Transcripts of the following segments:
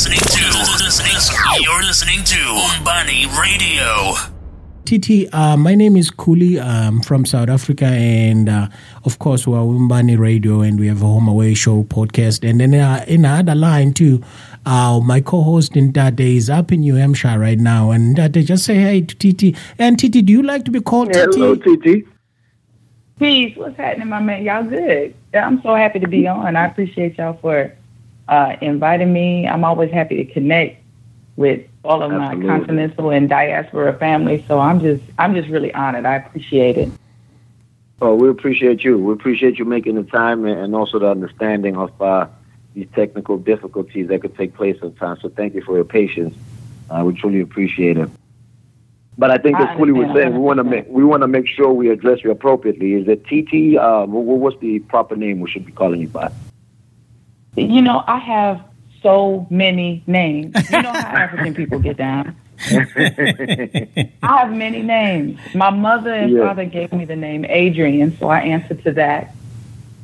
listening to, listening, you're listening to Umbani Radio. Titi, uh, my name is Kuli. I'm from South Africa, and uh, of course, we're Umbani Radio, and we have a Home Away Show podcast. And then uh, in another line, too, uh, my co host Ntate is up in New Hampshire right now. And Ntate, just say hey to Titi. And Titi, do you like to be called Hello, Titi? Titi. Peace. What's happening, my man? Y'all good? Yeah, I'm so happy to be on. I appreciate y'all for uh, inviting me. I'm always happy to connect with all of Absolutely. my continental and diaspora family. So I'm just, I'm just really honored. I appreciate it. Oh, we appreciate you. We appreciate you making the time and also the understanding of uh, these technical difficulties that could take place sometimes. So thank you for your patience. Uh, we truly appreciate it. But I think, as Kuli was saying, we want to make we want to make sure we address you appropriately. Is it TT? Uh, wh- wh- what's the proper name we should be calling you by? You know, I have so many names. You know how African people get down. I have many names. My mother and Yeah. father gave me the name Adrianne, so I answer to that.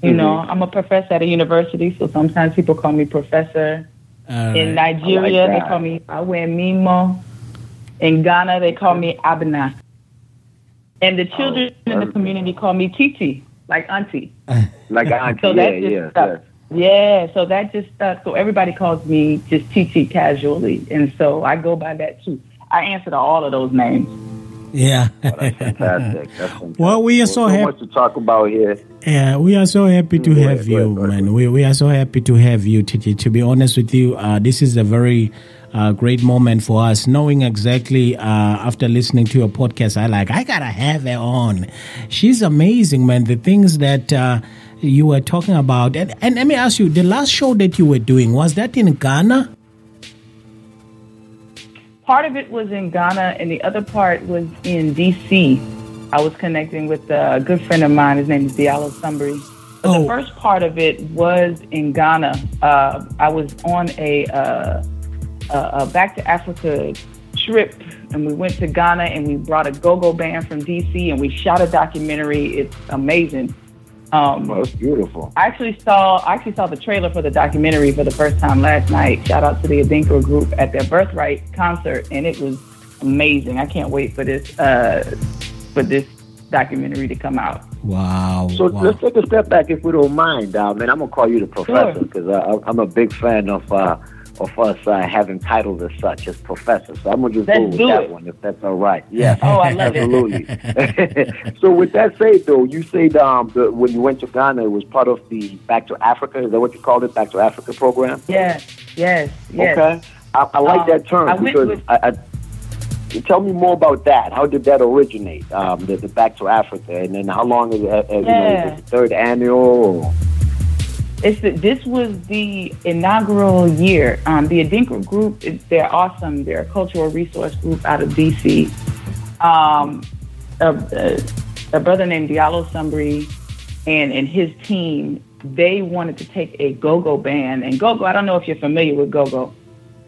You know, Mm-hmm. I'm a professor at a university, so sometimes people call me professor. All In. Nigeria, like they call me Awe Mimo. In Ghana, they call me Abena. And the children in the community call me Titi, like auntie. Like auntie? So yeah, that just yeah, stuck. yeah. Yeah, so that just stuck. So everybody calls me just Titi casually, and so I go by that too. I answer to all of those names. Yeah. Fantastic. That's fantastic. Well, we are so so happy. much to talk about here. Yeah, we are so happy to Go ahead, have go ahead, you, go ahead. man. We, we are so happy to have you, Titi. To be honest with you, uh, this is a very uh, great moment for us, knowing exactly uh, after listening to your podcast, I like, I gotta have her on. She's amazing, man. The things that uh, you were talking about. And, and let me ask you, the last show that you were doing, was that in Ghana? Part of it was in Ghana, and the other part was in DC. I was connecting with a good friend of mine. His name is Diallo Sumbry. But Oh. the first part of it was in Ghana. Uh, I was on a, uh, a, a back to Africa trip, and we went to Ghana, and we brought a go-go band from DC, and we shot a documentary. It's amazing. Um, Oh, it's beautiful. I actually saw I actually saw the trailer for the documentary for the first time last night. Shout out to the Adinkra group at their Birthright concert, and it was amazing. I can't wait for this uh, for this documentary to come out. Wow. So wow. let's take a step back, if we don't mind, uh, man. I'm gonna call you the professor Sure. because uh, I'm a big fan of uh, of us uh, having titles as such as professor. So I'm gonna just Let's go with do that it. one, if that's all right. Yes, Oh, I love it. so with that said, though, you said um, the, when you went to Ghana, it was part of the Back to Africa. Is that what you called it, Back to Africa program? Yes, yes, yes. Okay. I, I like Um, that term I because with- I, I, tell me more about that. How did that originate? Um, the, the Back to Africa, and then how long is it? Uh, you know, is it the third annual? Or? It's the, this was the inaugural year. Um, the Adinkra Group, they're awesome. They're a cultural resource group out of DC. Um, a, a, brother named Diallo Sumbry and, and his team, they wanted to take a go-go band. And go-go, I don't know if you're familiar with go-go,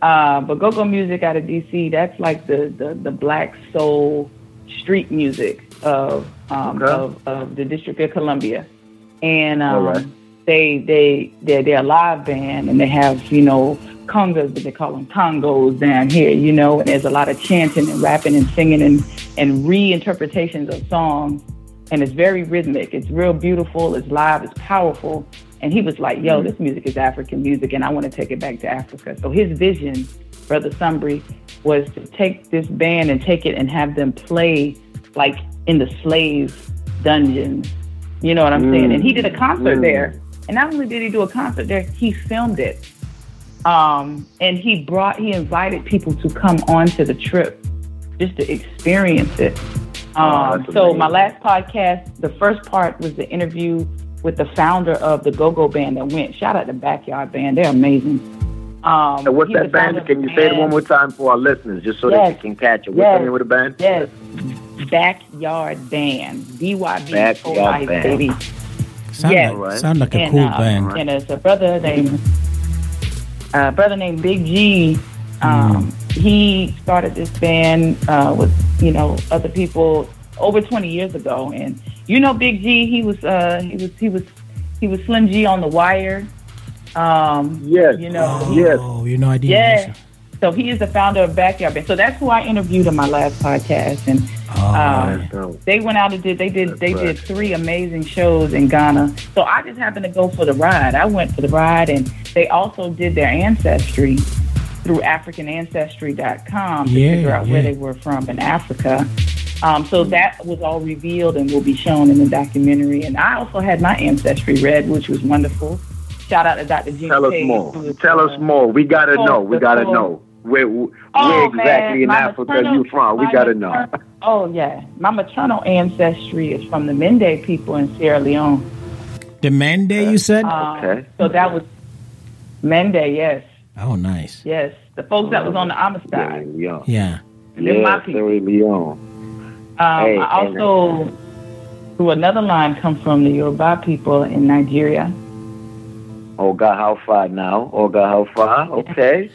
uh, but go-go music out of DC, that's like the, the, the black soul street music of, um, Okay. of, of the District of Columbia. And um. They they they're, they're a live band and they have you know congas but they call them tangos down here you know and there's a lot of chanting and rapping and singing and and reinterpretations of songs. And it's very rhythmic. It's real beautiful. It's live. It's powerful. And he was like yo this music is african music and i want to take it back to africa. So his vision brother sumbry was to take this band and take it and have them play like in the slave dungeons you know what i'm saying? And he did a concert Mm. there and not only did he do a concert there, he filmed it. Um, and he brought, he invited people to come onto the trip just to experience it. Oh, Um, that's so my last podcast, the first part was the interview with the founder of the Go-Go Band that went. Shout out to Backyard Band, they're amazing. Um, And what's that band? Can you the say it one more time for our listeners, just so that you can catch it? What's Yes. the name of the band? Yes, Backyard Band, B Y B O Backyard Band. baby. Sound, yeah. like, Alright. sound like a and, cool uh, band. And it's a brother named uh, brother named Big G. Um, He started this band uh, with you know other people over 20 years ago, and you know Big G. He was uh, he was he was he was Slim G on the Wire. Um, Yes. You know, Oh, Yes. you know, I didn't. Yeah. listen. So he is the founder of Backyard Band. So that's who I interviewed on my last podcast, and Oh, um, they went out and did they did they right. did three amazing shows in Ghana. So I just happened to go for the ride. I went for the ride, and they also did their ancestry through AfricanAncestry.com to Yeah, figure out yeah. where they were from in Africa. Um, so that was all revealed and will be shown in the documentary. And I also had my ancestry read, which was wonderful. Shout out to Dr. Gina tell us more. Tell us uh, more. We gotta know. We gotta know. Where, where Oh, exactly man, in my Africa maternal- you from? We gotta know. Oh yeah, my maternal ancestry is from the Mende people in Sierra Leone. the Mende, you said? Um, Okay. So that was Mende, yes, oh, nice. yes. The folks that was on the Amistad. Leone. Yeah. Yeah. Sierra Leone. Um, Hey, I and- also, through another line, come from the Yoruba people in Nigeria. Oh God, how far now? Oh God, how far? Okay.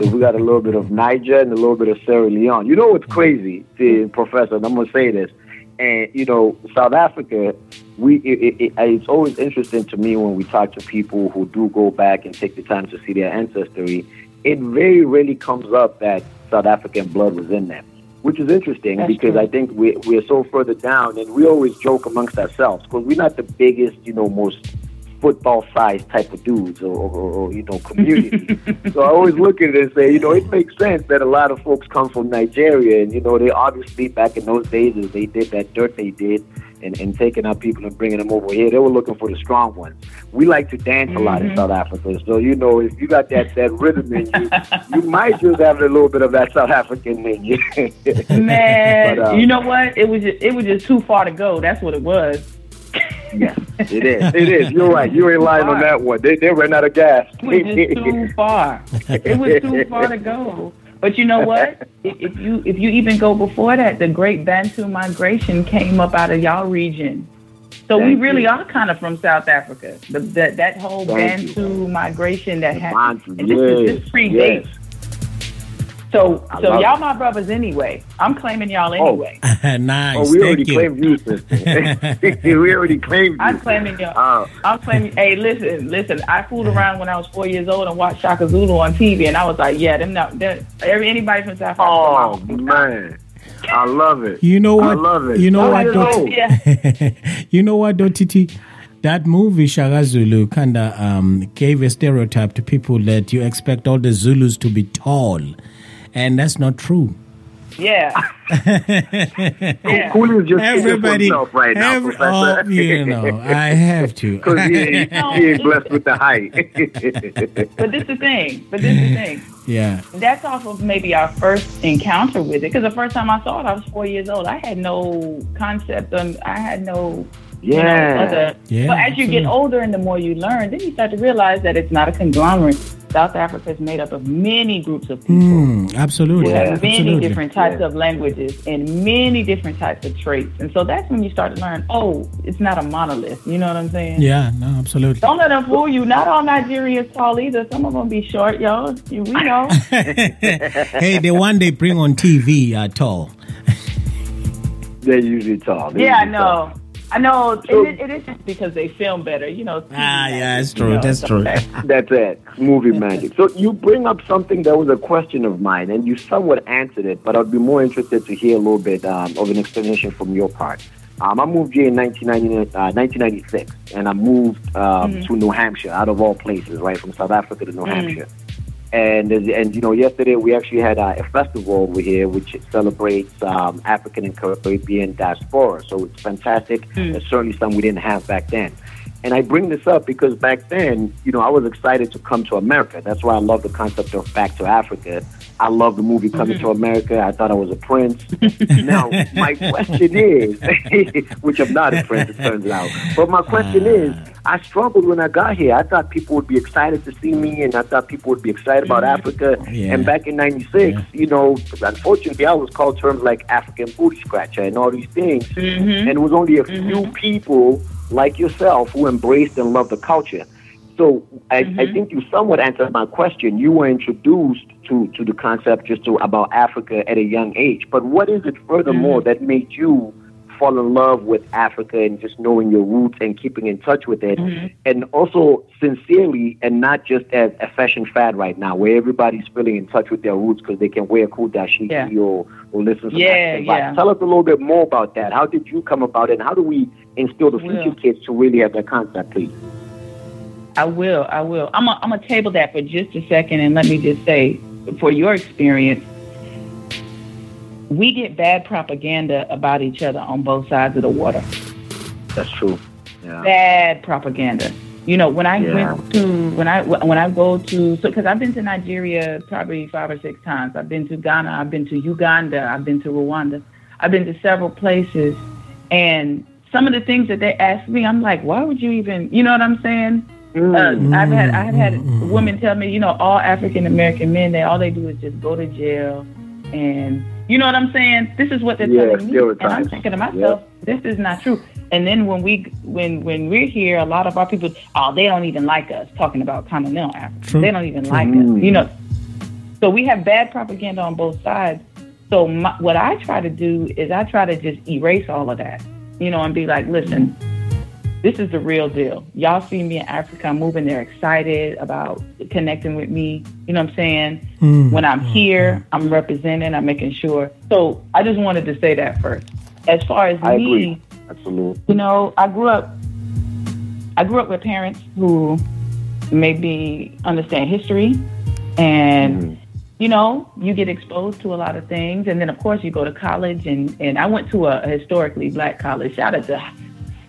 So we got a little bit of Niger and a little bit of Sierra Leone. You know what's crazy, see, Professor? And I'm gonna say this, and you know, South Africa. We it, it, it, uh, it's always interesting to me when we talk to people who do go back and take the time to see their ancestry. It very rarely comes up that South African blood was in them, which is interesting That's because true. I think we we're so further down, and we always joke amongst ourselves because we're not the biggest, you know, most football size type of dudes or, or, or you know community. so I always look at it and say, you know, it makes sense that a lot of folks come from Nigeria, and you know, they obviously back in those days as they did that dirt they did. And, and taking our people and bringing them over here, they were looking for the strong ones. We like to dance a lot in Mhm. South Africa, so you know if you got that that rhythm in you, you might just have a little bit of that South African in you. Man, But, uh, you know what? It was just, it was just too far to go. That's what it was. Yes, it is. It is. You're right. You ain't lying on that one. They they ran out of gas. It was too far. It was too far to go. But you know what? If you if you even go before that, the Great Bantu migration came up out of y'all region. So we really you. are kind of from South Africa. The, that that whole Thank Bantu migration that happened. And this, is, this predates. yes. So I so y'all it. my brothers anyway. I'm claiming y'all Oh. anyway. nice. Oh, we already Thank you. claimed you, sister. we already claimed you. I'm claiming y'all. Uh, I'm claiming. Hey, listen, listen. I fooled around when I was four years old and watched Shaka Zulu on TV, and I was like, yeah, them not. them- Every anybody from South Africa. oh man, I love it. You know what? I love it. You know Oh, what? you though? know. Yeah. you know what, though, Titi? That movie Shaka Zulu kind of um, gave a stereotype to people that you expect all the Zulus to be tall, and that's not true. Yeah. yeah. Kuli's just Everybody, right now, every- Professor. oh, you know, I have to. Because he, ain't- he ain't blessed with the height. But this is the thing. But this is the thing. yeah, That's off of maybe our first encounter with it. Because the first time I saw it, I was four years old. I had no concept on. I had no. You know, yeah. other, Yeah, but as you get older and the more you learn, then you start to realize that it's not a conglomerate. South Africa is made up of many groups of people. Mm, absolutely, with Yeah. many absolutely. different types Yeah. of languages and many different types of traits. And so that's when you start to learn, oh, it's not a monolith. You know what I'm saying? Yeah, no, absolutely. Don't let them fool you. Not all Nigerians tall either. Some of them be short, y'all. We know. hey, the one they bring on TV are tall. They're usually tall. They're yeah, I usually tall. Know. I know. So- it, it is just because they film better. You know. TV Ah, yeah, magic, it's you true. know, That's true. That's it. Movie magic. So you bring up something that was a question of mine, and you somewhat answered it, but I'd be more interested to hear a little bit um, of an explanation from your part. Um, I moved here in 1990, uh, 1996, and I moved um, Mhm. to New Hampshire, out of all places, right, from South Africa to New Mhm. Hampshire. And and you know, yesterday we actually had a festival over here which celebrates um, African and Caribbean diaspora. So it's fantastic. Mm. It's certainly something we didn't have back then. And I bring this up because back then, you know, I was excited to come to America. That's why I love the concept of Back to Africa. I love the movie Coming to America. I thought I was a prince. now, my question is, which I'm not a prince, it turns out. But my question ah. is, I struggled when I got here. I thought people would be excited to see me, and I thought people would be excited about mm. Africa. Yeah. And back in '96, Yeah. you know, unfortunately, I was called terms like African booty scratcher and all these things. Mhm. And it was only a mm-hmm. few people like yourself who embraced and loved the culture. So I, I Mhm. think you somewhat answered my question. You were introduced to, to the concept just to, about Africa at a young age. But what is it furthermore that made you fall in love with Africa and just knowing your roots and keeping in touch with it, Mm-hmm. and also sincerely and not just as a fashion fad right now, where everybody's feeling in touch with their roots because they can wear cool dashiki Yeah. or or listen to Yeah, yeah. Tell us a little bit more about that. How did you come about it, and how do we instill the future kids to really have that concept, please? I will. I will. I'm going to table that for just a second and let me just say, for your experience, we get bad propaganda about each other on both sides of the water. That's true. Yeah. Bad propaganda. You know, when I Yeah. went to when I when I go to so because I've been to Nigeria probably five or six times. I've been to Ghana. I've been to Uganda. I've been to Rwanda. I've been to several places, and some of the things that they ask me, I'm like, why would you even? You know what I'm saying? Mm. Uh, I've had I've had women tell me, you know, all African American men, they all they do is just go to jail, and you know what I'm saying. This is what they're Yeah, telling me, and I'm thinking to myself, this is not true. And then when we when when we're here, a lot of our people, oh, they don't even like us. Talking about continental Africa, True. they don't even like Mm. us. You know, so we have bad propaganda on both sides. So my, what I try to do is I try to just erase all of that, you know, and be like, listen, this is the real deal. Y'all see me in Africa, I'm moving. They're excited about connecting with me. You know what I'm saying? Mm. When I'm here, I'm representing. I'm making sure. So I just wanted to say that first. As far as I me, agree. Absolutely. you know, I grew up. I grew up with parents who maybe understand history, and Mhm. You know, you get exposed to a lot of things, and then of course you go to college, and and I went to a historically black college. Shout out to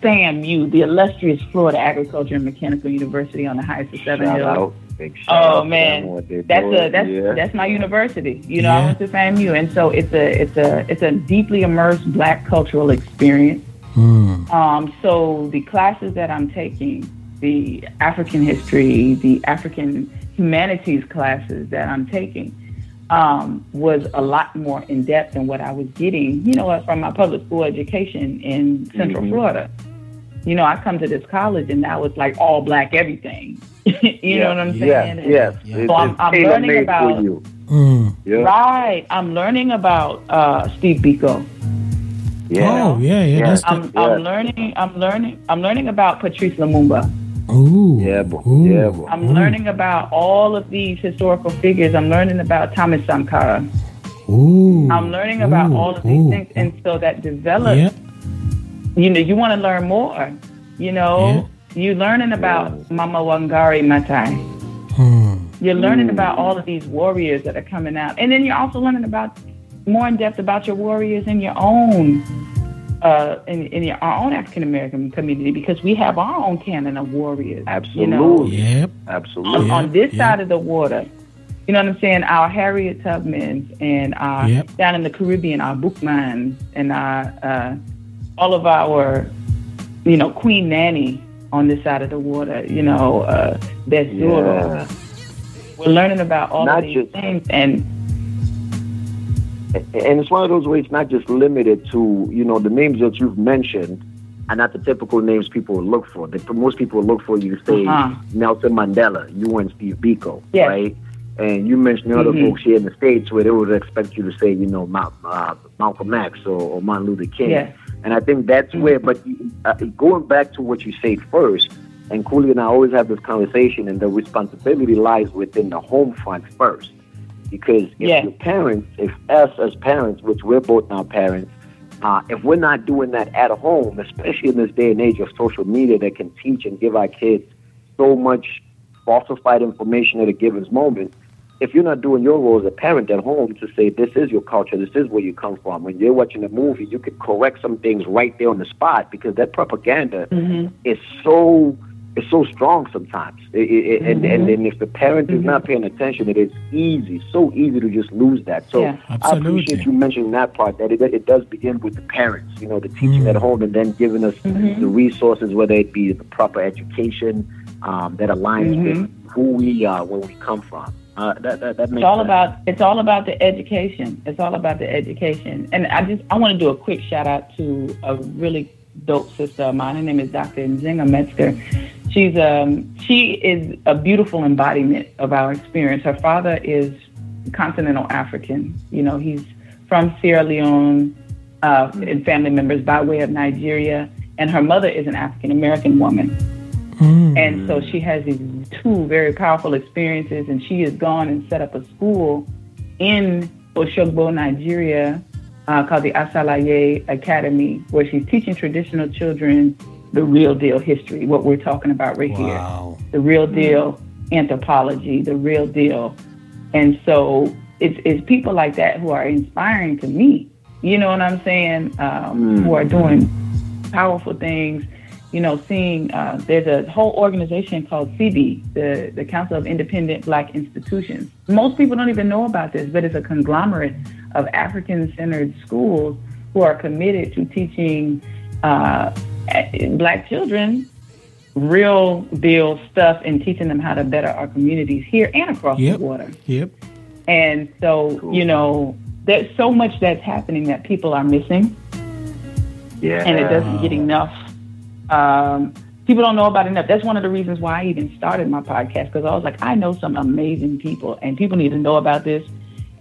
FAMU, the illustrious Florida Agriculture and Mechanical University on the heights of Seven Shout Hills. out. Big shout out Oh man, them, what they're that's doing. a that's yeah. that's my university. You know, I Yeah. went to FAMU, and so it's a it's a it's a deeply immersed Black cultural experience. Mm. Um, so the classes that I'm taking, the African history, the African humanities classes that I'm taking, um, was a lot more in depth than what I was getting, you know, from my public school education in Central Mhm. Florida. You know, I come to this college and now it's like all black everything. you know what I'm saying? Yes, yes. Yeah. It's, So I'm- it's I'm tailor-made learning about- for you. Mm. Yeah. Right. I'm learning about uh, Steve Biko. Yeah. Oh, yeah, yeah. Yeah. That's. I'm, Yeah. I'm learning. I'm learning. I'm learning about Patrice Lumumba. Ooh. Yeah, boy. Ooh. Yeah, boy. I'm Ooh. learning about all of these historical figures. I'm learning about Thomas Sankara. Ooh. I'm learning about Ooh. all of these Ooh. things, and so that develops. Yeah. You know, you want to learn more. You know, you're learning about Mama Wangari Maathai. Hmm. You're learning about all of these warriors that are coming out, and then you're also learning about more in depth about your warriors in your own, uh, in, in our own African American community because we have our own canon of warriors. You know, Absolutely. Yep. Absolutely. on, Yeah, on this yeah. side of the water. You know what I'm saying? Our Harriet Tubmans and our Yep. down in the Caribbean, our Boukmans and our uh, all of our, you know, Queen Nanny on this side of the water. You know, uh, Bess Yeah. We're learning about all Not of these just- things, and And it's one of those ways not just limited to, you know, the names that you've mentioned are not the typical names people look for. The, most people look for you to say Uh-huh. Nelson Mandela, you and Steve Biko, Yes. right? And you mentioned other Mhm. folks here in the States where they would expect you to say, you know, Ma- uh, Malcolm X or, or Martin Luther King. Yes. And I think that's where, but uh, going back to what you said first, and Kuli and I always have this conversation, and the responsibility lies within the home front first. Because if Yeah. your parents, if us as parents, which we're both now parents, uh, if we're not doing that at home, especially in this day and age of social media that can teach and give our kids so much falsified information at a given moment, if you're not doing your role as a parent at home to say this is your culture, this is where you come from, when you're watching a movie, you could correct some things right there on the spot because that propaganda Mhm. is so is so strong sometimes. It, it, and, and and if the parent is not paying attention, it is easy, so easy to just lose that. So Yeah. I appreciate you mentioning that part. That it, it does begin with the parents, you know, the teaching Mm. at home, and then giving us Mhm. the resources, whether it be the proper education um, that aligns with who we are, where we come from. Uh, that, that that makes It's all sense. about it's all about the education. It's all about the education. And I just I want to do a quick shout out to a really dope sister of mine. Her name is Dr. Nzinga Metzger. She's um she is a beautiful embodiment of our experience. Her father is continental African. You know, he's from Sierra Leone, uh, and family members by way of Nigeria, and her mother is an African American woman. Mm. And so she has these two very powerful experiences, and she has gone and set up a school in Oshogbo, Nigeria, uh, called the Asalaye Academy, where she's teaching traditional children the real deal history, what we're talking about right Wow. here, the real deal anthropology, the real deal. And so it's, it's people like that who are inspiring to me. You know what I'm saying? Um, Who are doing powerful things. You know, seeing uh, there's a whole organization called CB, the, the Council of Independent Black Institutions. Most people don't even know about this, but it's a conglomerate of African centered schools who are committed to teaching uh, black children real deal stuff and teaching them how to better our communities here and across Yep. the water. Yep. And so, you know, there's so much that's happening that people are missing Yeah. and it doesn't get enough. Um, people don't know about enough. That's one of the reasons why I even started my podcast because I was like, I know some amazing people and people need to know about this.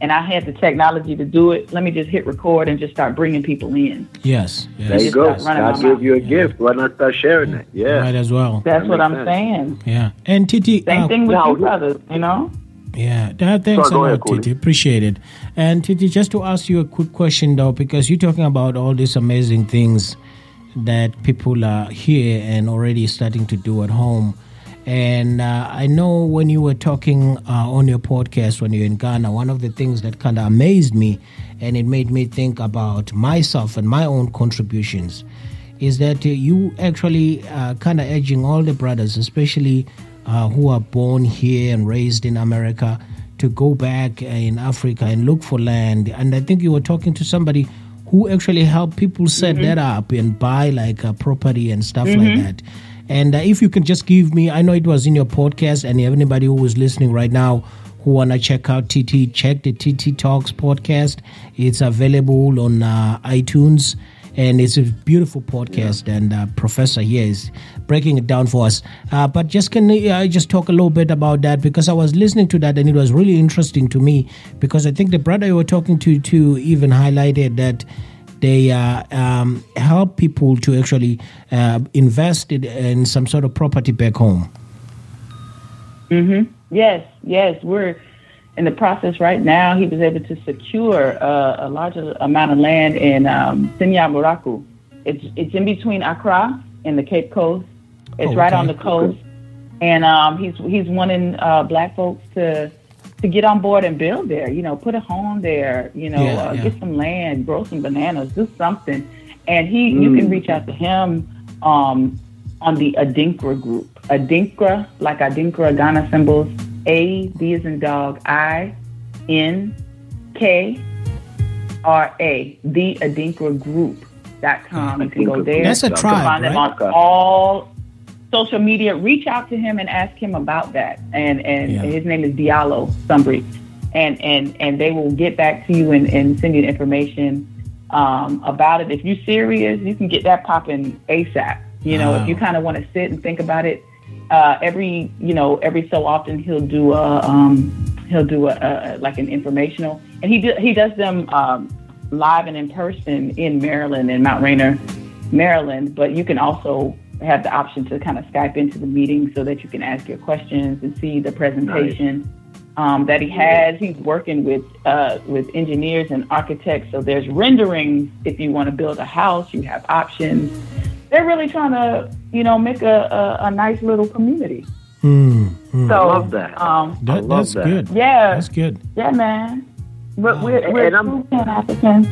And I had the technology to do it. Let me just hit record and just start bringing people in. Yes. There you go. start running God my gave mouth. you a gift. Why not start sharing it? Yeah. Right as well. That's That what I'm sense. saying. Yeah. And Titi. Same uh, thing with now- you brothers, you know? Yeah, that, thanks Sorry, a lot, Cody. Titi. Appreciate it. And Titi, just to ask you a quick question though, because you're talking about all these amazing things that people are here and already starting to do at home. And uh, I know when you were talking uh, on your podcast when you're in Ghana, one of the things that kind of amazed me and it made me think about myself and my own contributions is that uh, you actually uh, kind of edging all the brothers, especially uh, who are born here and raised in America, to go back in Africa and look for land. And I think you were talking to somebody who actually helped people set that up and buy like a property and stuff like that. And uh, if you can just give me, I know it was in your podcast, and anybody who is listening right now who wanna check out Titi, check the Titi Talks podcast. It's available on uh, iTunes, and it's a beautiful podcast. And uh, Professor here is breaking it down for us. Uh, but just can I just talk a little bit about that because I was listening to that, and it was really interesting to me because I think the brother you were talking to to even highlighted that they uh, um, help people to actually uh, invest in, some sort of property back home. Yes, yes. We're in the process right now. He was able to secure uh, a larger amount of land in um, Muraku. It's it's in between Accra and the Cape Coast. It's Oh, right on the coast, okay. and um, he's he's wanting uh, black folks to to get on board and build there. You know, put a home there. You know, Yeah, uh, yeah. get some land, grow some bananas, do something. And he, you can reach out to him um, on the Adinkra group. Adinkra, like Adinkra Ghana symbols, A, D is in dog, I, N, K, R, A, the Adinkra group. Dot com. You can go there. That's a You can tribe, Find him right? on all social media. Reach out to him and ask him about that. And and Yeah. his name is Diallo Sumbry. And and and they will get back to you and, and send you the information um, about it. If you're serious, you can get that popping ASAP. You know, Wow. if you kind of want to sit and think about it, uh, every you know every so often he'll do a um, he'll do a, a like an informational, and he do, he does them um, live and in person in Maryland in Mount Rainier, Maryland. But you can also have the option to kind of Skype into the meeting so that you can ask your questions and see the presentation um, that he has. He's working with uh, with engineers and architects. So there's renderings. If you want to build a house, you have options. They're really trying to, you know, make a, a, a nice little community. Hmm, hmm. So, I love that. Um, I love that's that. good. yeah, That's good. yeah, man. We're, we're, we're And I'm- African.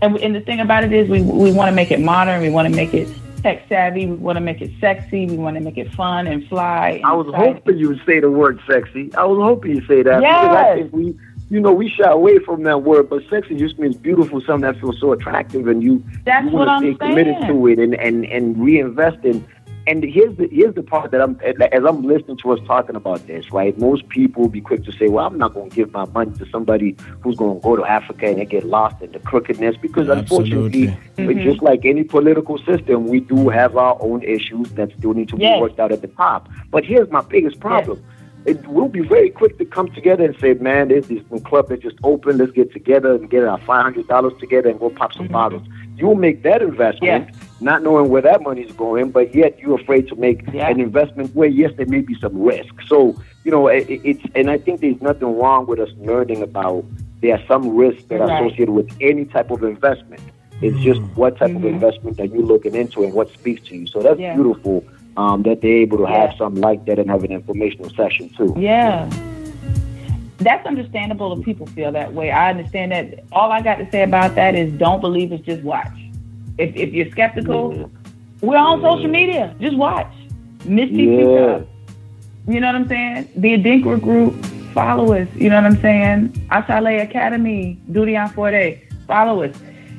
And, and the thing about it is, we, we want to make it modern. We want to make it tech savvy. We want to make it sexy. We want to make it fun and fly. and I was exciting. hoping you would say the word sexy. I was hoping you'd say that. Because Yes. I think we, you know, we shy away from that word, but sexy just means beautiful, something that feels so attractive, and you, That's you what want to I'm stay committed to it and, and, and reinvest in. And here's the here's the part that I'm as I'm listening to us talking about this, right? Most people be quick to say, "Well, I'm not going to give my money to somebody who's going to go to Africa and they get lost in the crookedness," because unfortunately, Absolutely. it's just like any political system, we do have our own issues that still need to be worked out at the top. But here's my biggest problem. it, we'll be very quick to come together and say, man, there's this club that just opened. Let's get together and get our five hundred dollars together and go pop some mm-hmm. bottles. You'll make that investment, yeah. Not knowing where that money is going, but yet you're afraid to make yeah. an investment where yes, there may be some risk. So you know, it, it's and I think there's nothing wrong with us learning about there are some risks that right. are associated with any type of investment. It's just mm-hmm. what type mm-hmm. of investment that you're looking into and what speaks to you. So that's yeah. beautiful um, that they're able to yeah. have something like that and have an informational session too. Yeah. That's understandable if people feel that way. I understand that. All I got to say about that is don't believe it, just watch. If, if you're skeptical, yeah. we're on social media. Just watch. Misty yeah. You know what I'm saying? The Adinkra group, follow us. You know what I'm saying? Asale Academy, Duty on Forte, follow us.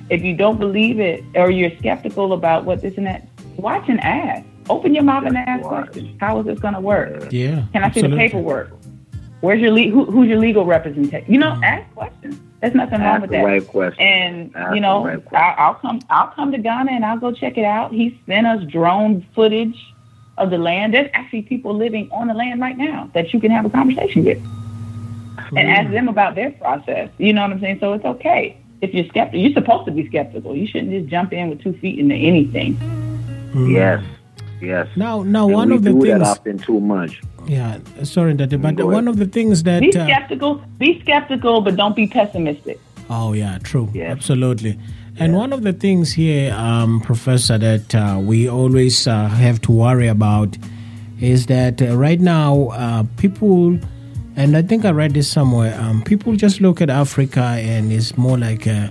If you don't believe it or you're skeptical about what this and that, watch and ask. Open your mouth and ask questions. How is this going to work? Yeah. Can I see the paperwork? Where's your le- who, who's your legal representation? You know, mm-hmm. ask questions. There's nothing wrong with that. Right question. And ask you know, right I'll, I'll come. I'll come to Ghana and I'll go check it out. He sent us drone footage of the land. There's actually people living on the land right now that you can have a conversation with mm-hmm. and ask them about their process. You know what I'm saying? So it's okay if you're skeptical. You're supposed to be skeptical. You shouldn't just jump in with two feet into anything. Mm-hmm. Yes. Yes. Now, now and one of the do things. That often too much. Yeah, sorry, Daddy, but one of the things that be uh, skeptical, uh, be skeptical, but don't be pessimistic. Oh yeah, true, yes. absolutely. And one of the things here, um, Professor, that uh, we always uh, have to worry about is that uh, right now uh, people, and I think I read this somewhere, um, people just look at Africa and it's more like a,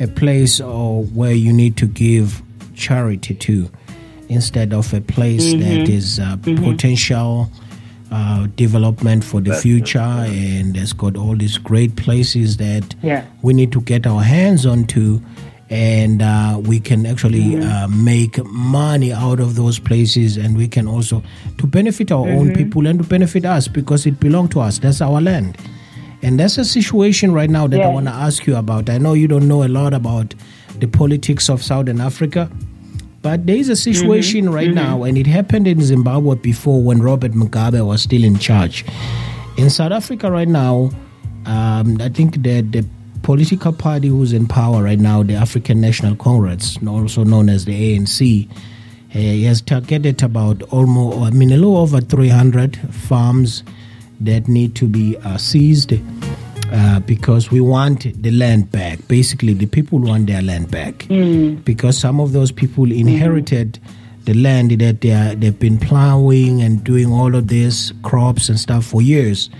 a place or where you need to give charity to instead of a place mm-hmm. that is uh, mm-hmm. potential uh, development for the future and it's got all these great places that yeah. we need to get our hands onto and uh, we can actually mm-hmm. uh, make money out of those places and we can also to benefit our own mm-hmm. people and to benefit us because it belongs to us that's our land and that's a situation right now that yeah. i want to ask you about i know you don't know a lot about the politics of southern africa but there is a situation mm-hmm. right mm-hmm. now, and it happened in Zimbabwe before when Robert Mugabe was still in charge. In South Africa right now, um, I think that the political party who's in power right now, the African National Congress, also known as the ANC, uh, has targeted about almost, I mean, a little over 300 farms that need to be uh, seized uh, because we want the land back. Basically, the people want their land back mm. because some of those people inherited mm. the land that they are, they've been plowing and doing all of this crops and stuff for years,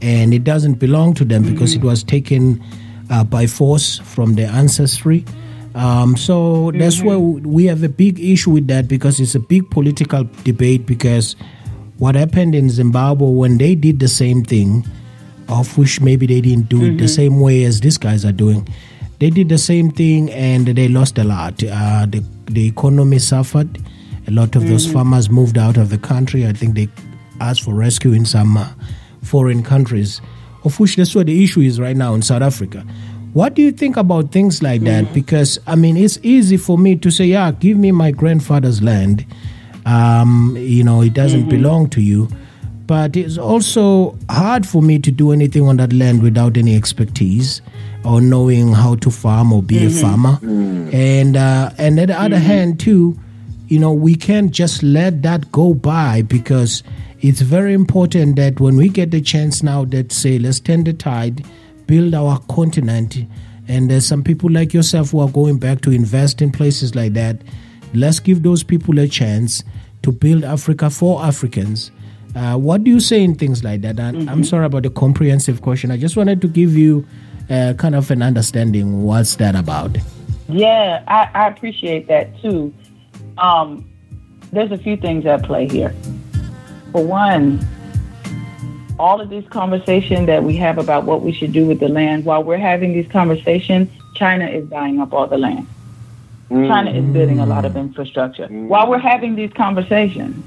and it doesn't belong to them mm-hmm. because it was taken uh, by force from their ancestry. Um, so mm-hmm. that's why we have a big issue with that because it's a big political debate. Because what happened in Zimbabwe when they did the same thing of which maybe they didn't do mm-hmm. it the mm-hmm. same way as these guys are doing. They did the same thing and they lost a lot. Uh, the, the economy suffered. A lot of mm-hmm. those farmers moved out of the country. I think they asked for rescue in some uh, foreign countries, of which that's what the issue is right now in South Africa. What do you think about things like that? Mm-hmm. Because, I mean, it's easy for me to say, yeah, give me my grandfather's land. Um, you know, it doesn't mm-hmm. belong to you but it's also hard for me to do anything on that land without any expertise or knowing how to farm or be mm-hmm. a farmer. Mm-hmm. And uh, and on the other mm-hmm. hand, too, you know, we can't just let that go by because it's very important that when we get the chance now that say let's turn the tide, build our continent, and there's some people like yourself who are going back to invest in places like that. Let's give those people a chance to build Africa for Africans uh, what do you say in things like that? And mm-hmm. I'm sorry about the comprehensive question. I just wanted to give you uh, kind of an understanding. What's that about? Yeah, I, I appreciate that too. Um, there's a few things at play here. For one, all of this conversation that we have about what we should do with the land, while we're having these conversations, China is buying up all the land. Mm. China is building a lot of infrastructure. Mm. While we're having these conversations,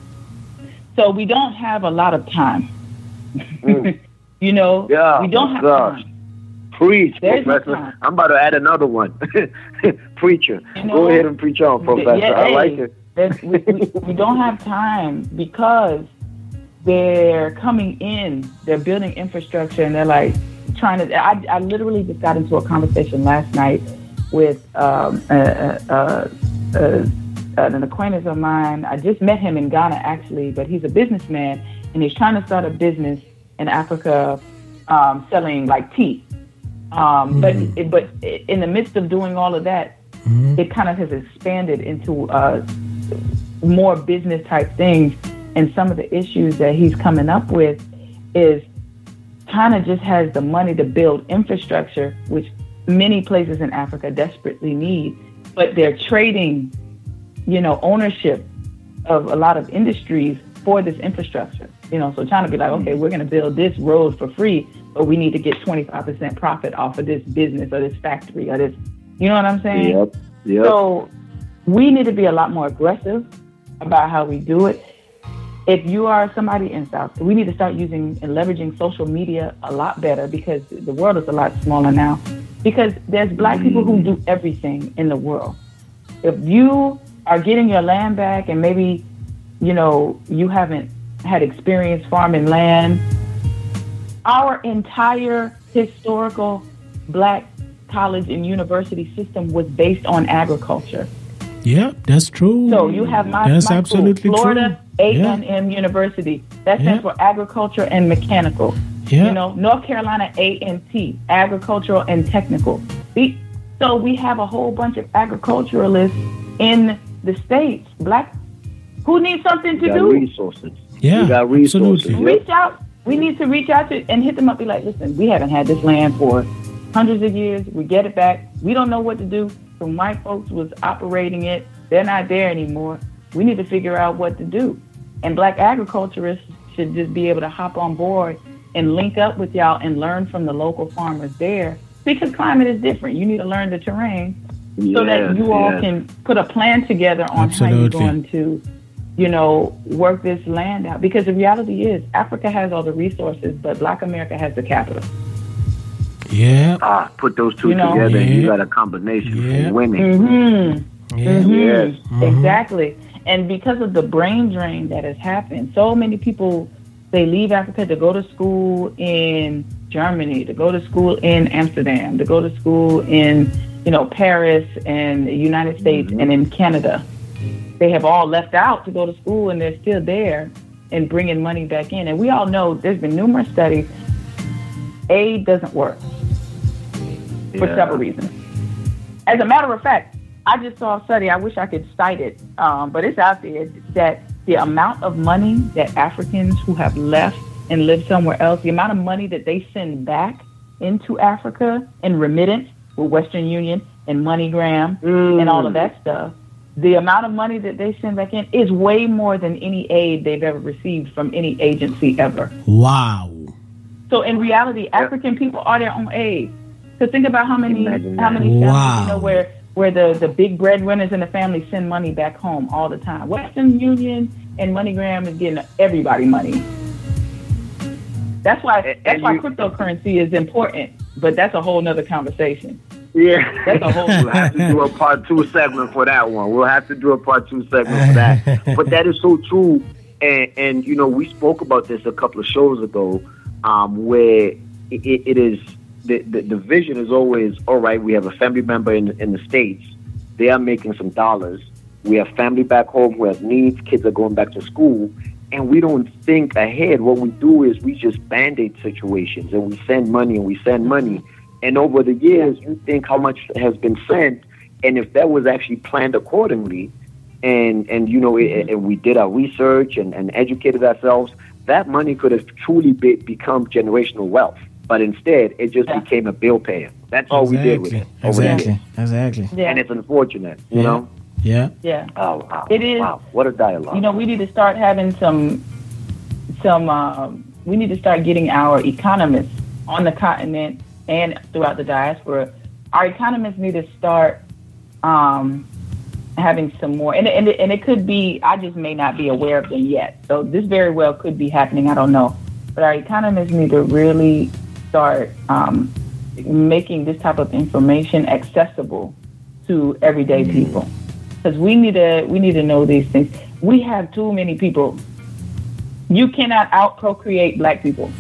so we don't have a lot of time. Mm. you know, yeah, we don't have gosh. time. Preach, There's Professor. I'm about to add another one. Preacher. You know, Go ahead and preach on, Professor. Yeah, I like it. we, we, we don't have time because they're coming in, they're building infrastructure, and they're like trying to. I, I literally just got into a conversation last night with um, a, a, a, an acquaintance of mine. I just met him in Ghana actually, but he's a businessman and he's trying to start a business in Africa um, selling like tea. Um, mm. But but in the midst of doing all of that, mm. it kind of has expanded into uh, more business type things. And some of the issues that he's coming up with is China just has the money to build infrastructure, which many places in Africa desperately need, but they're trading, you know, ownership of a lot of industries for this infrastructure. You know, so trying to be like, mm-hmm. okay, we're going to build this road for free, but we need to get 25% profit off of this business or this factory or this, you know what I'm saying? Yep. Yep. So we need to be a lot more aggressive about how we do it. If you are somebody in South, we need to start using and leveraging social media a lot better because the world is a lot smaller now because there's black people who mm-hmm. do everything in the world. If you are getting your land back and maybe, you know, you haven't had experience farming land, our entire historical black college and university system was based on agriculture. Yeah, that's true. So you have my, that's my absolutely school, Florida true. A&M yeah. University. That stands yeah. for agriculture and mechanical. Yeah. You know, North Carolina A&T, agricultural and technical. We, so we have a whole bunch of agriculturalists in the states, black, who need something to do. Resources. Yeah, we got resources. Absolutely. Reach out. We need to reach out to and hit them up. Be like, listen, we haven't had this land for hundreds of years. We get it back. We don't know what to do. Some white folks was operating it. They're not there anymore. We need to figure out what to do. And black agriculturists should just be able to hop on board and link up with y'all and learn from the local farmers there because climate is different. You need to learn the terrain so that you all can put a plan together on Absolutely. how you're going to, you know, work this land out. Because the reality is, Africa has all the resources, but Black America has the capital. Yeah. Ah, put those two You know? together, and you got a combination Yeah. for winning. Mm-hmm. Yeah. Yes. Mhm. Exactly. And because of the brain drain that has happened, so many people they leave Africa to go to school in Germany, to go to school in Amsterdam, to go to school in, you know, Paris and the United States Mhm. and in Canada. They have all left out to go to school and they're still there and bringing money back in. And we all know there's been numerous studies. Aid doesn't work for several reasons. As a matter of fact, I just saw a study. I wish I could cite it, um, but it's out there that the amount of money that Africans who have left and lived somewhere else, the amount of money that they send back into Africa in remittance with Western Union and MoneyGram Mm. and all of that stuff, the amount of money that they send back in is way more than any aid they've ever received from any agency ever. Wow. So in reality, African people are their own aid. So think about how many how that. many families Wow. you know where where the, the big breadwinners in the family send money back home all the time. Western Union and MoneyGram is getting everybody money. That's why that's why cryptocurrency is important, but that's a whole nother conversation. Yeah. That's a whole- we'll have to do a part two segment for that one. We'll have to do a part two segment for that. but that is so true. And, and you know, we spoke about this a couple of shows ago, um, where it, it is the, the, the vision is always all right. We have a family member in in the states. They are making some dollars. We have family back home who have needs. Kids are going back to school, and we don't think ahead. What we do is we just band aid situations, and we send money and we send money. And over the years, you think how much has been sent, and if that was actually planned accordingly, and and you know, it, and we did our research and, and educated ourselves, that money could have truly be, become generational wealth. But instead, it just Yeah. became a bill payer. That's all we did with it. over the Exactly. Exactly. Yeah, And it's unfortunate, you Yeah. know. Yeah. yeah. Oh wow! It is- Wow, what a dialogue. You know, we need to start having some, some. Um, we need to start getting our economists on the continent and throughout the diaspora. Our economists need to start um, having some more, and and it, and it could be. I just may not be aware of them yet. So this very well could be happening. I don't know, but our economists need to really start um, making this type of information accessible to everyday people because we need to we need to know these things. We have too many people You cannot out procreate black people.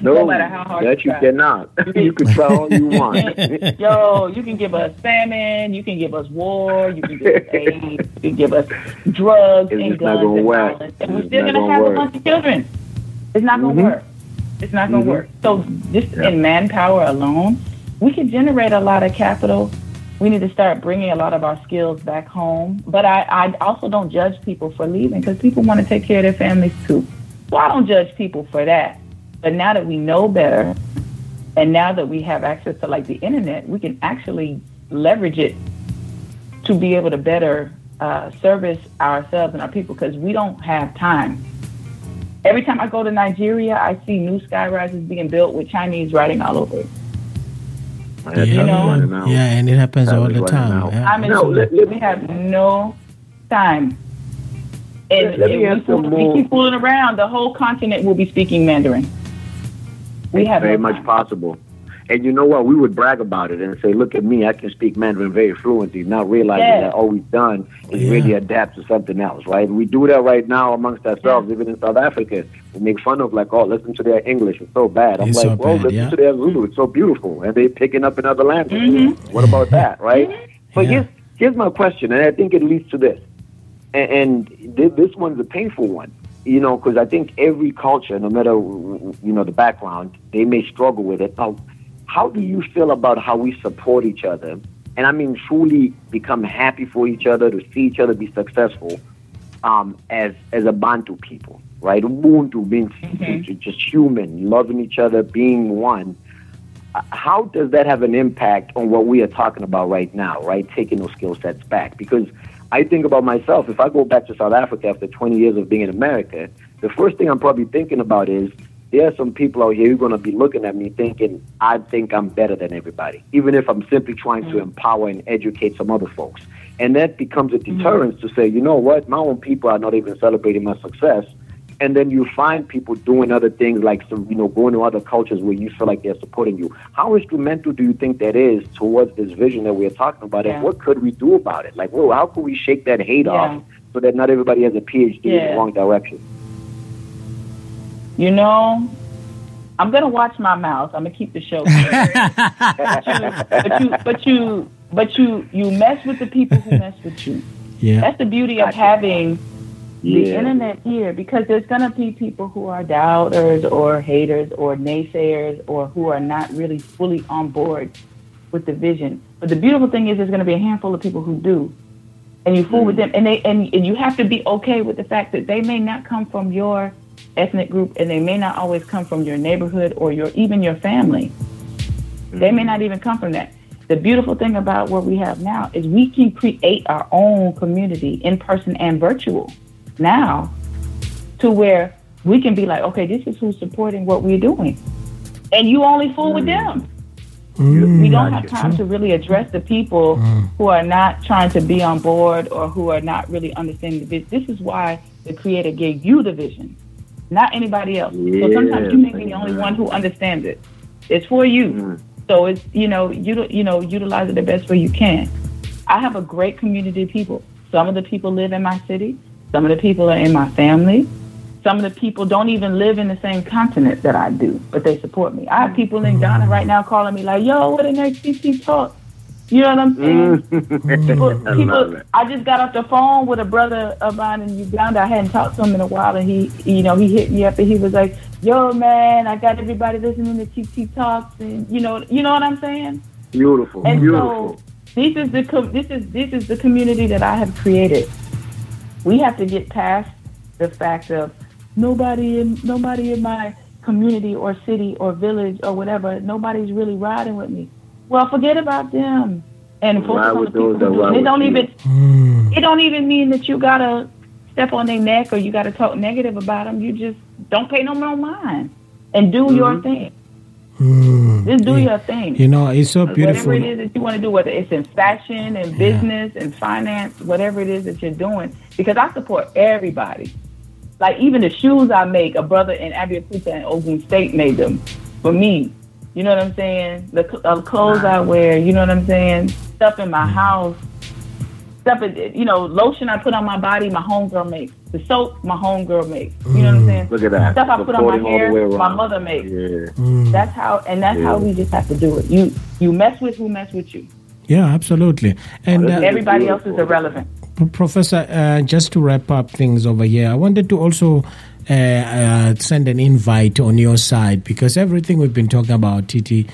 No, No matter how hard that you you try. cannot. you can try all you want. Yo, you can give us famine, you can give us war, you can give us AIDS, you can give us drugs It's and guns and work. violence, and we're It's still not gonna have work. a bunch of children. It's not gonna Mhm. work. It's not gonna Mhm. work. So just Yeah. in manpower alone, we can generate a lot of capital. We need to start bringing a lot of our skills back home. But I, I also don't judge people for leaving because people want to take care of their families too. So I don't judge people for that. But now that we know better, and now that we have access to like the internet, we can actually leverage it to be able to better uh, service ourselves and our people because we don't have time. Every time I go to Nigeria, I see new sky rises being built with Chinese writing all over it. That's yeah, You know- yeah, and it happens all the time. Yeah, I mean, No, let- let- we have no time. And Let- let me if ask we, some we more- keep fooling around, the whole continent will be speaking Mandarin. We have very no much possible. And you know what? We would brag about it and say, "Look at me! I can speak Mandarin very fluently." Not realizing Yeah. that all we've done is Yeah. really adapt to something else, right? We do that right now amongst ourselves, even in South Africa. We make fun of like, "Oh, listen to their English; it's so bad." I'm It's like, so "Well, bad, listen yeah. to their Zulu; it's so beautiful," and they're picking up in other languages. Mm-hmm. What about that, right? Mm-hmm. But Yeah. here's here's my question, and I think it leads to this, and, and thi- this one's a painful one you know, because I think every culture, no matter you know the background, they may struggle with it. Now, how do you feel about how we support each other, and I mean truly become happy for each other to see each other be successful, um, as as a Bantu people, right? Ubuntu means Mhm. just human, loving each other, being one. Uh, How does that have an impact on what we are talking about right now, right? Taking those skill sets back, because I think about myself. If I go back to South Africa after 20 years of being in America, the first thing I'm probably thinking about is there are some people out here who are going to be looking at me thinking I think I'm better than everybody, even if I'm simply trying to mm. empower and educate some other folks. And that becomes a mm. deterrence to say, you know what, my own people are not even celebrating my success. And then you find people doing other things like some, you know, going to other cultures where you feel like they're supporting you. How instrumental do you think that is towards this vision that we're talking about? Yeah. And what could we do about it? Like, well, how could we shake that hate Yeah. off so that not everybody has a PhD in the wrong direction? You know, I'm gonna watch my mouth. I'm gonna keep the show. but you, but you, but you, you mess with the people who mess with you. yeah, That's the beauty of Gotcha. having the Yeah. internet here because there's going to be people who are doubters or haters or naysayers or who are not really fully on board with the vision. But the beautiful thing is there's going to be a handful of people who do. And you fool with mm. them and they and, and you have to be okay with the fact that they may not come from your ethnic group and they may not always come from your neighborhood or your even your family. They may mm. not even come from that. The beautiful thing about what we have now is we can create our own community in person and virtual now to where we can be like, okay, this is who's supporting what we're doing. And you only fool with mm. them. Mm, We don't have Gotcha. time to really address the people mm. who are not trying to be on board or who are not really understanding the vision. This is why the creator gave you the vision, not anybody else. so sometimes you may be the only Yeah. one who understands it. It's for you. Mm. So it's you know you you know utilize it the best way you can. I have a great community of people. Some of the people live in my city. Some of the people are in my family. Some of the people don't even live in the same continent that I do, but they support me. I have people in Ghana right now calling me like, "Yo, what an XTC talk." You know what I'm saying? Mm. People, I people. I just got off the phone with a brother of mine in Uganda. I hadn't talked to him in a while, and he, you know, he hit me up and he was like, "Yo, man, I got everybody listening to Titi talks, and you know, you know what I'm saying." Beautiful, And beautiful. so this is the com- this is this is the community that I have created. We have to get past the fact of nobody in nobody in my community or city or village or whatever. Nobody's really riding with me. Well, forget about them and focus Ride on the people those who do. It don't even mm, it don't even mean that you gotta step on their neck or you gotta talk negative about them. You just don't pay no more mind and do your thing. mm. Just do Yeah. your thing. You know, it's so beautiful. Whatever it is that you want to do, whether it's in fashion and business and finance, whatever it is that you're doing, because I support everybody. Like even the shoes I make, a brother in Abeokuta and Ogun State made them for me. You know what I'm saying? The uh, clothes I wear, you know what I'm saying? Stuff in my house, stuff, in- you know, lotion I put on my body, my homegirl makes. The soap my homegirl makes. You know what I'm saying? Look at that. Stuff I put on my Supporting the hair, way around. my mother makes. Yeah. That's how, and that's how we just have to do it. You you mess with who mess with you. Yeah, absolutely. And uh, Everybody else is irrelevant. Professor, uh, just to wrap up things over here, I wanted to also uh, uh, send an invite on your side because everything we've been talking about, Titi,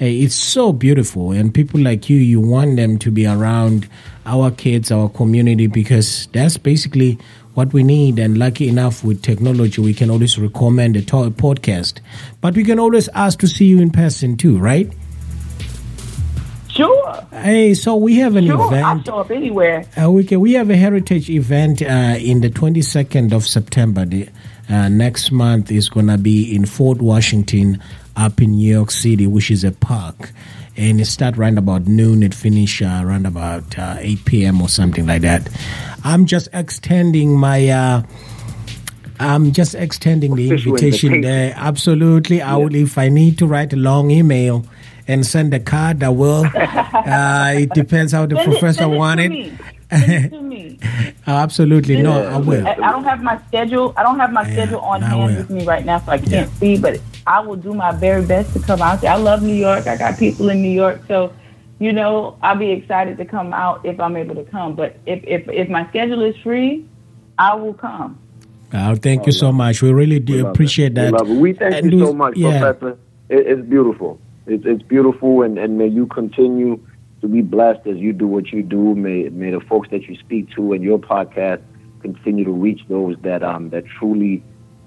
uh, it's so beautiful, and people like you, you want them to be around our kids, our community, because that's basically what we need. And lucky enough, with technology, we can always recommend a to- podcast, but we can always ask to see you in person too, right? Sure, Hey, so we have an sure. event. I'll show up anywhere. Uh, we, can, we have a heritage event uh, in the 22nd of September. The, uh, next month is going to be in Fort Washington up in New York City, which is a park. And it start around about noon, it finish uh, around about uh, 8 p.m. or something like that. I'm just extending my... Uh, I'm just extending the invitation there. Absolutely. I will, if I need to write a long email and send a card, I will. uh, it depends how the Send professor send it to me. it. Send it to me. Absolutely. No, I will. I, I don't have my schedule. I don't have my Yeah, schedule on hand will. with me right now, so I can't Yeah. see. But I will do my very best to come out there. I love New York. I got people in New York, so you know I'll be excited to come out if I'm able to come. But if if if my schedule is free, I will come. Oh, thank you oh, so much. We really do We appreciate it. that. We, love it. we thank And you we- so much, yeah. Professor. It, it's beautiful. It's, it's beautiful, and, and may you continue to be blessed as you do what you do. May may the folks that you speak to and your podcast continue to reach those that um that truly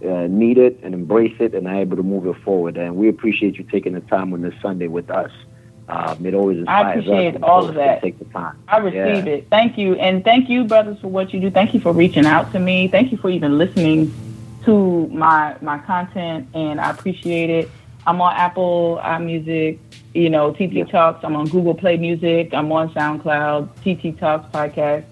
uh, need it and embrace it and are able to move it forward. And we appreciate you taking the time on this Sunday with us. Um, it always inspires appreciate us all of that. Take the time. I receive Yeah. it. Thank you, and thank you, brothers, for what you do. Thank you for reaching out to me. Thank you for even listening to my my content, and I appreciate it. I'm on Apple iMusic, you know, Titi Talks. I'm on Google Play Music. I'm on SoundCloud, Titi Talks podcast.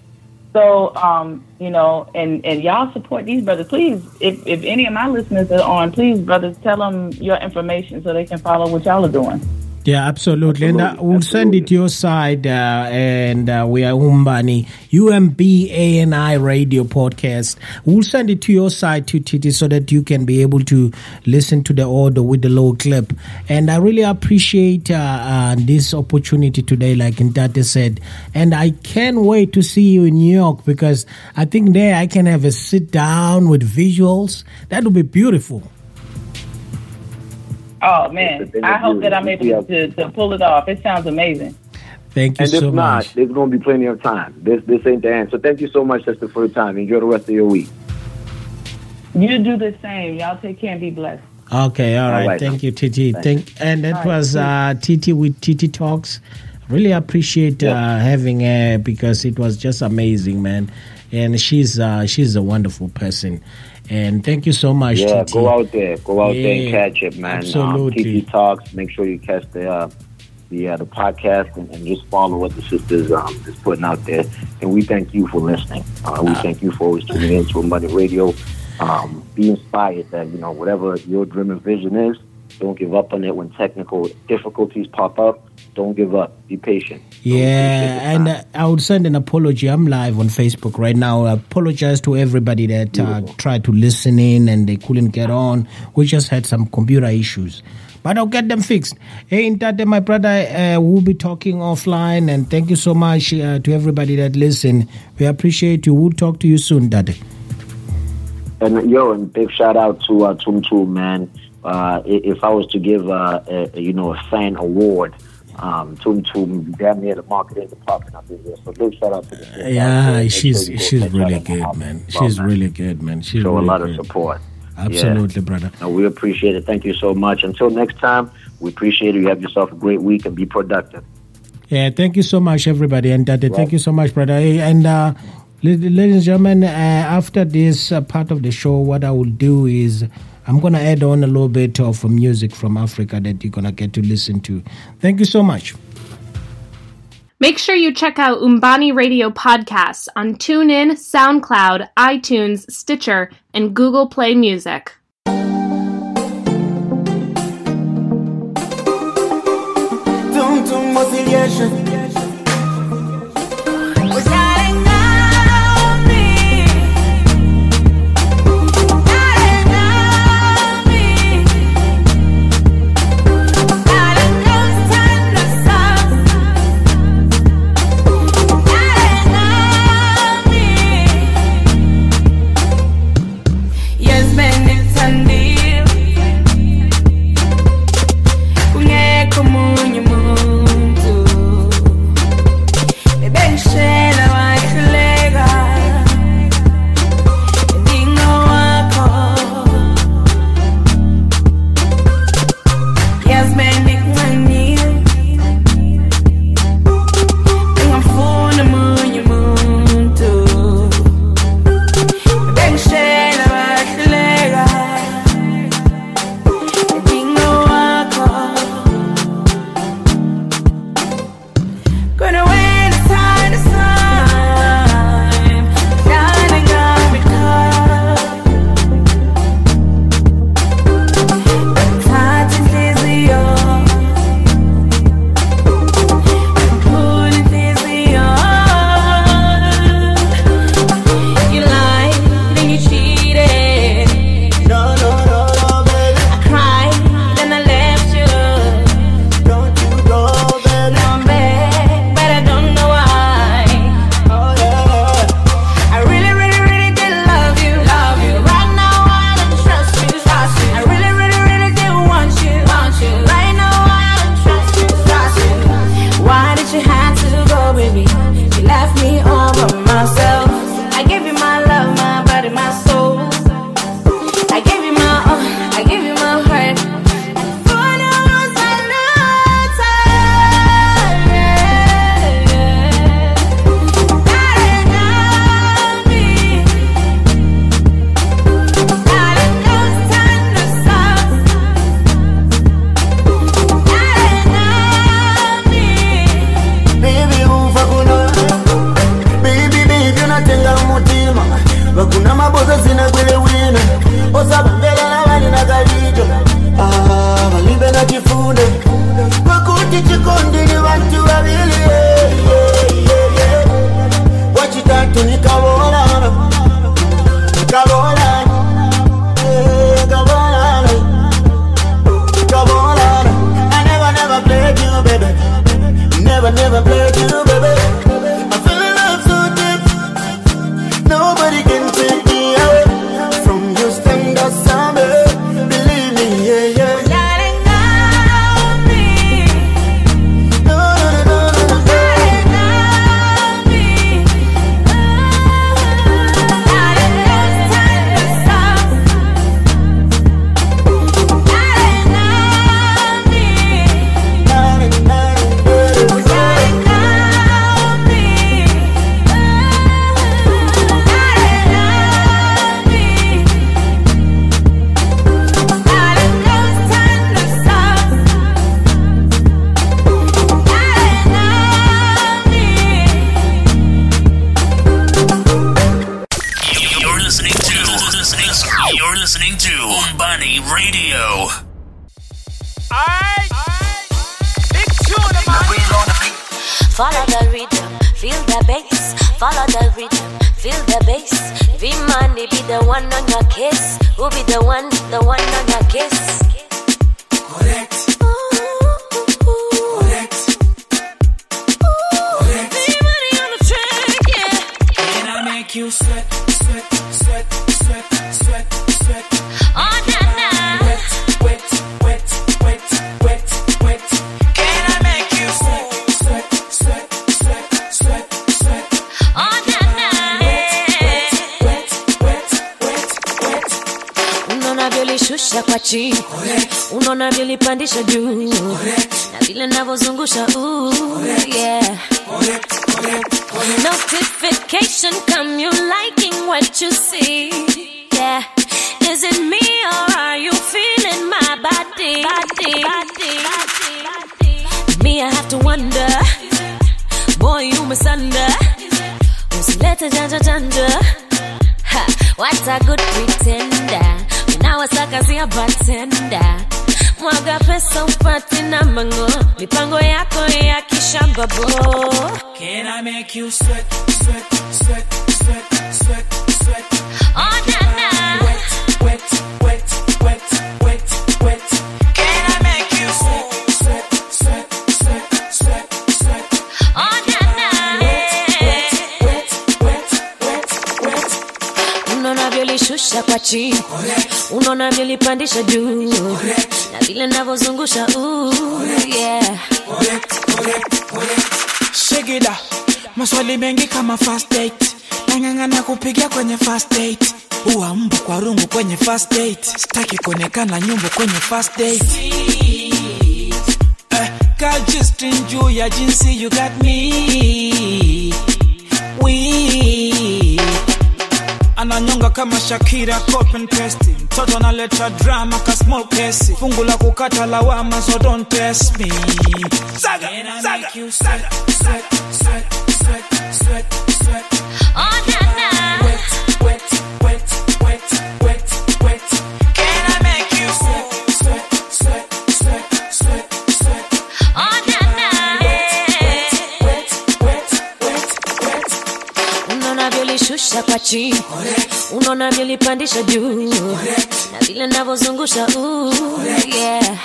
So, um, you know, and and y'all support these brothers. Please, if if any of my listeners are on, please, brothers, tell them your information so they can follow what y'all are doing. Yeah, absolutely. And uh, we'll send it to your side. Uh, and uh, we are Umbani, UMBANI radio podcast. We'll send it to your side too, Titi, so that you can be able to listen to the audio with the low clip. And I really appreciate uh, uh, this opportunity today, like Ntate said. And I can't wait to see you in New York because I think there I can have a sit down with visuals. That would be beautiful. Oh man, It's a thing I hope that I'm able to, to pull it off. It sounds amazing. Thank you And if not, much. there's going to be plenty of time. This this ain't the end. So thank you so much, Sister, for your time. Enjoy the rest of your week. You do the same. Y'all take care and be blessed. Okay, all right. right. Thank you, Titi. Thank, and that All right, was uh, Titi with Titi Talks. Really appreciate uh, having her because it was just amazing, man. And she's uh, she's a wonderful person. And thank you so much, Yeah, Titi. go out there, go out there and catch it, man. absolutely. Um, Titi Talks. Make sure you catch the uh, the uh, the podcast and, and just follow what the sisters um is putting out there. And we thank you for listening. Uh, we thank you for always tuning in to Umbani Radio. Um, be inspired that you know whatever your dream and vision is, don't give up on it when technical difficulties pop up. Don't give up. Be patient. Appreciate Yeah, and uh, I would send an apology. I'm live on Facebook right now. I apologize to everybody that uh, tried to listen in and they couldn't get on. We just had some computer issues, but I'll get them fixed. Hey, Ntate, my brother, uh, we'll be talking offline, and thank you so much uh, to everybody that listen. We appreciate you. We'll talk to you soon, Daddy. And yo, and big shout out to uh, Tum Tum, man. Uh, if I was to give uh, a, you know a fan award, um, Tum Tum damn near the marketing department up in here. So big shout out to the. Yeah, she's sure she's really good, man. Well, She's man, really good, man. She's show really a lot good. of support. Absolutely, brother. No, we appreciate it. Thank you so much. Until next time, we appreciate it. You have yourself a great week and be productive. Yeah, thank you so much, everybody, and uh, thank you so much, brother. And uh, ladies and gentlemen, uh, after this uh, part of the show, what I will do is I'm gonna add on a little bit of music from Africa that you're gonna get to listen to. Thank you so much. Make sure you check out Umbani Radio podcasts on TuneIn, SoundCloud, iTunes, Stitcher, and Google Play Music. come you liking what you see? Yeah. Is it me or are you feeling my body? Body, body, Me, I have to wonder. Boy, you misunder. Was later, janja, janja. Ha, What's a good pretender. When I was like, I see a bartender mwaga pesa upate na mango, mipango yako ya kishambabo. Can I make you sweat, sweat, sweat, sweat, sweat, sweat? Oh, na na. Wet, wet, wet. navyoshusha kwa chini, unaona vilipandisha juu. Na vile navyozungusha. Shigida, maswali mengi kama first date, nang'ang'ana kupiga kwenye first date. Uwa mbu kwa rungu kwenye first date, sitaki kuonekana nyumbu kwenye first date. Juu ya jinsi you got me Weed. ananyonga kama Shakira copy and paste. Mtoto analeta drama ka small case, fungu la kukata lawama, so don't test me. Saga, saga, saga, saga, saga, saga, saga, saga, saga, saga. navyoshusha kwa chini, unaona nilipandisha juu. Na vile navyozungusha yeah.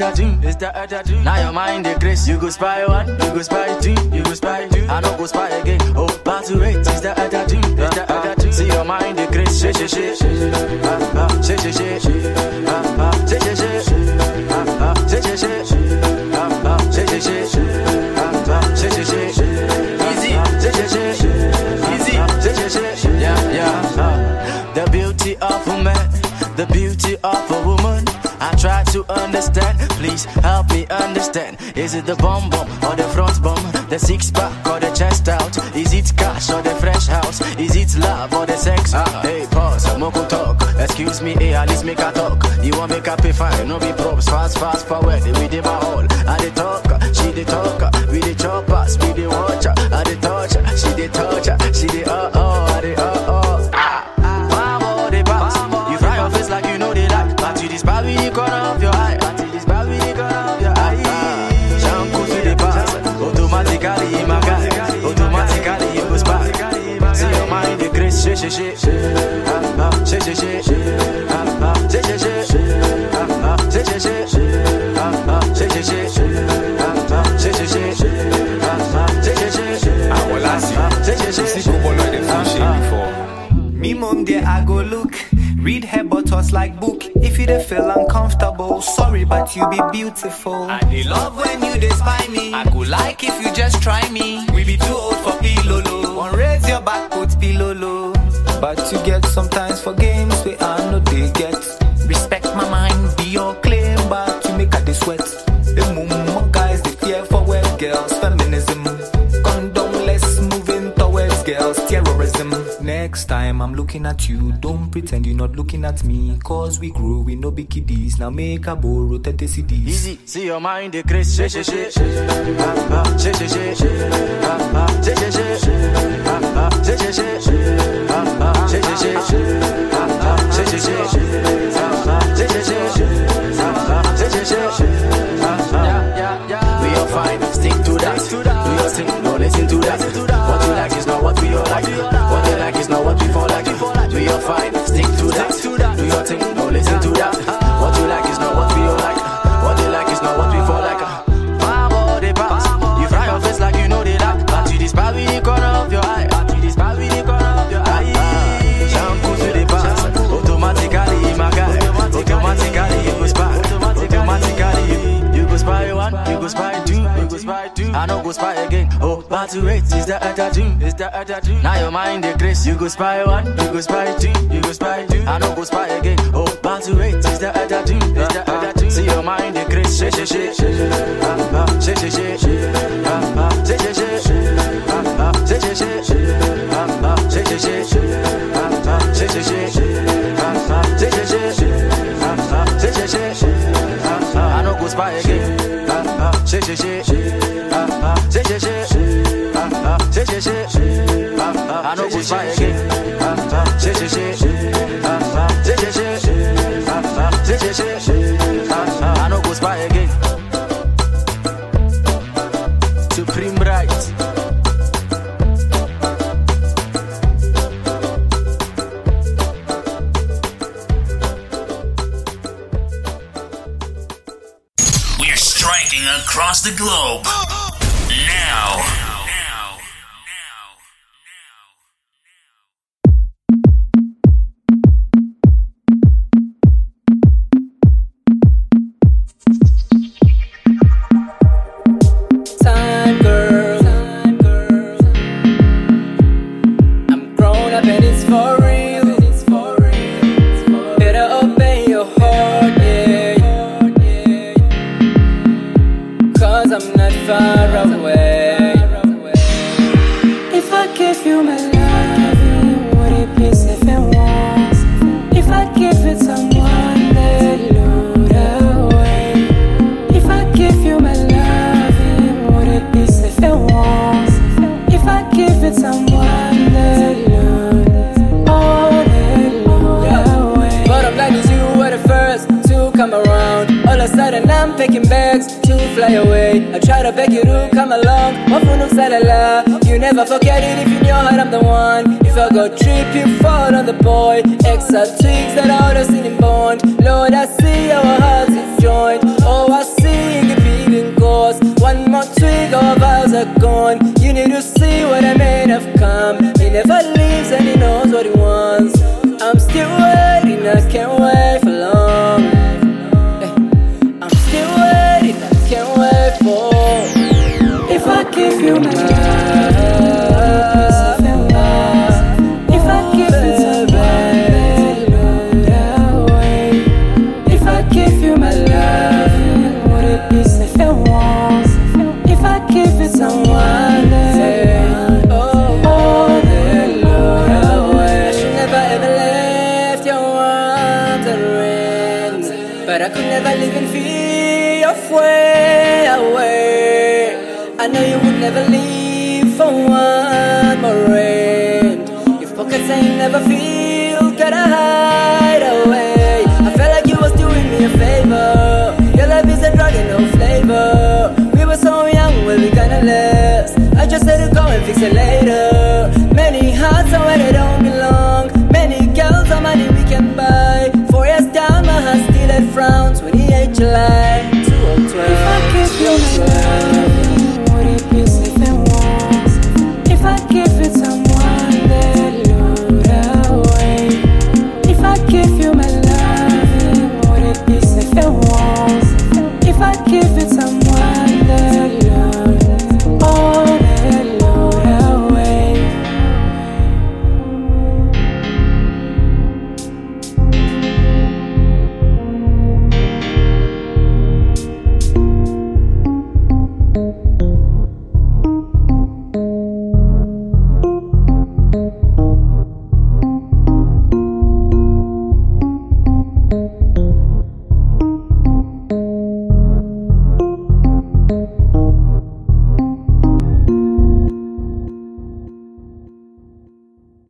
other thing. It's the other thing. Now your mind decrease. You go spy one, you go spy two, you go spy two. I don't go spy again. Oh, back to it. It's the other thing. It's the other thing. See your mind decrease. grace. Shake, shake, shake, shake, ah, ah, shake, shake, shake, ah, ah, shake, shake, shake, ah, ah, shake, shake, shake, ah, ah, shake, shake, shake, ah, ah, shake, shake, shake. Easy, shake, shake, shake. Easy, shake, shake, shake. Yeah, yeah. Ah, ah. The beauty of a man, the beauty of a woman. I try to understand please help me understand. Is it the bum bum or the front bum? The six pack or the chest out? Is it cash or the fresh house? Is it love or the sex? Ah, hey, pause, Moko talk. Excuse me, hey, at least make a talk. You want make a pay fine, no be props. Fast, fast forward, we did my all. I the talk, she the talk. We the choppers, we the watcher. I the toucher, she the toucher. Like book. If you dey feel uncomfortable, sorry, but you be beautiful. I dey love when you dey spy me. I go like if you just try me. We be too old for pilolo. One raise your back, put pillow low. But you get sometimes for games where I know they get. Looking at you, don't pretend you're not looking at me. Cause we grow, we no big kiddies. Now make a borrow 30 CDs. Easy, see your mind, the grace, ah, ah. Go spy one. You go spy two. You go spy two. I know go spy again. Oh, but to wait is the other two. Is the other two. See your mind the grace. Shit, shit, shit. Ah, ah, shit, shit, shit. Ah, ah, shit, shit, shit. Ah, ah, shit, shit, shit. Ah, ah, shit, shit, shit. Ah, ah, shit, shit, shit. Ah, ah, shit, shit, shit. Ah, ah, shit, shit, shit. Ah, ah, I know go spy again. Ah, ah, shit, shit, shit. Ah, ah, shit, shit, shit. Striking across the globe. Now. fix it later. Many hearts are where they don't belong. Many girls are money we can buy. Four years down, my heart still at frowns. 28 July, 2012. If I give you my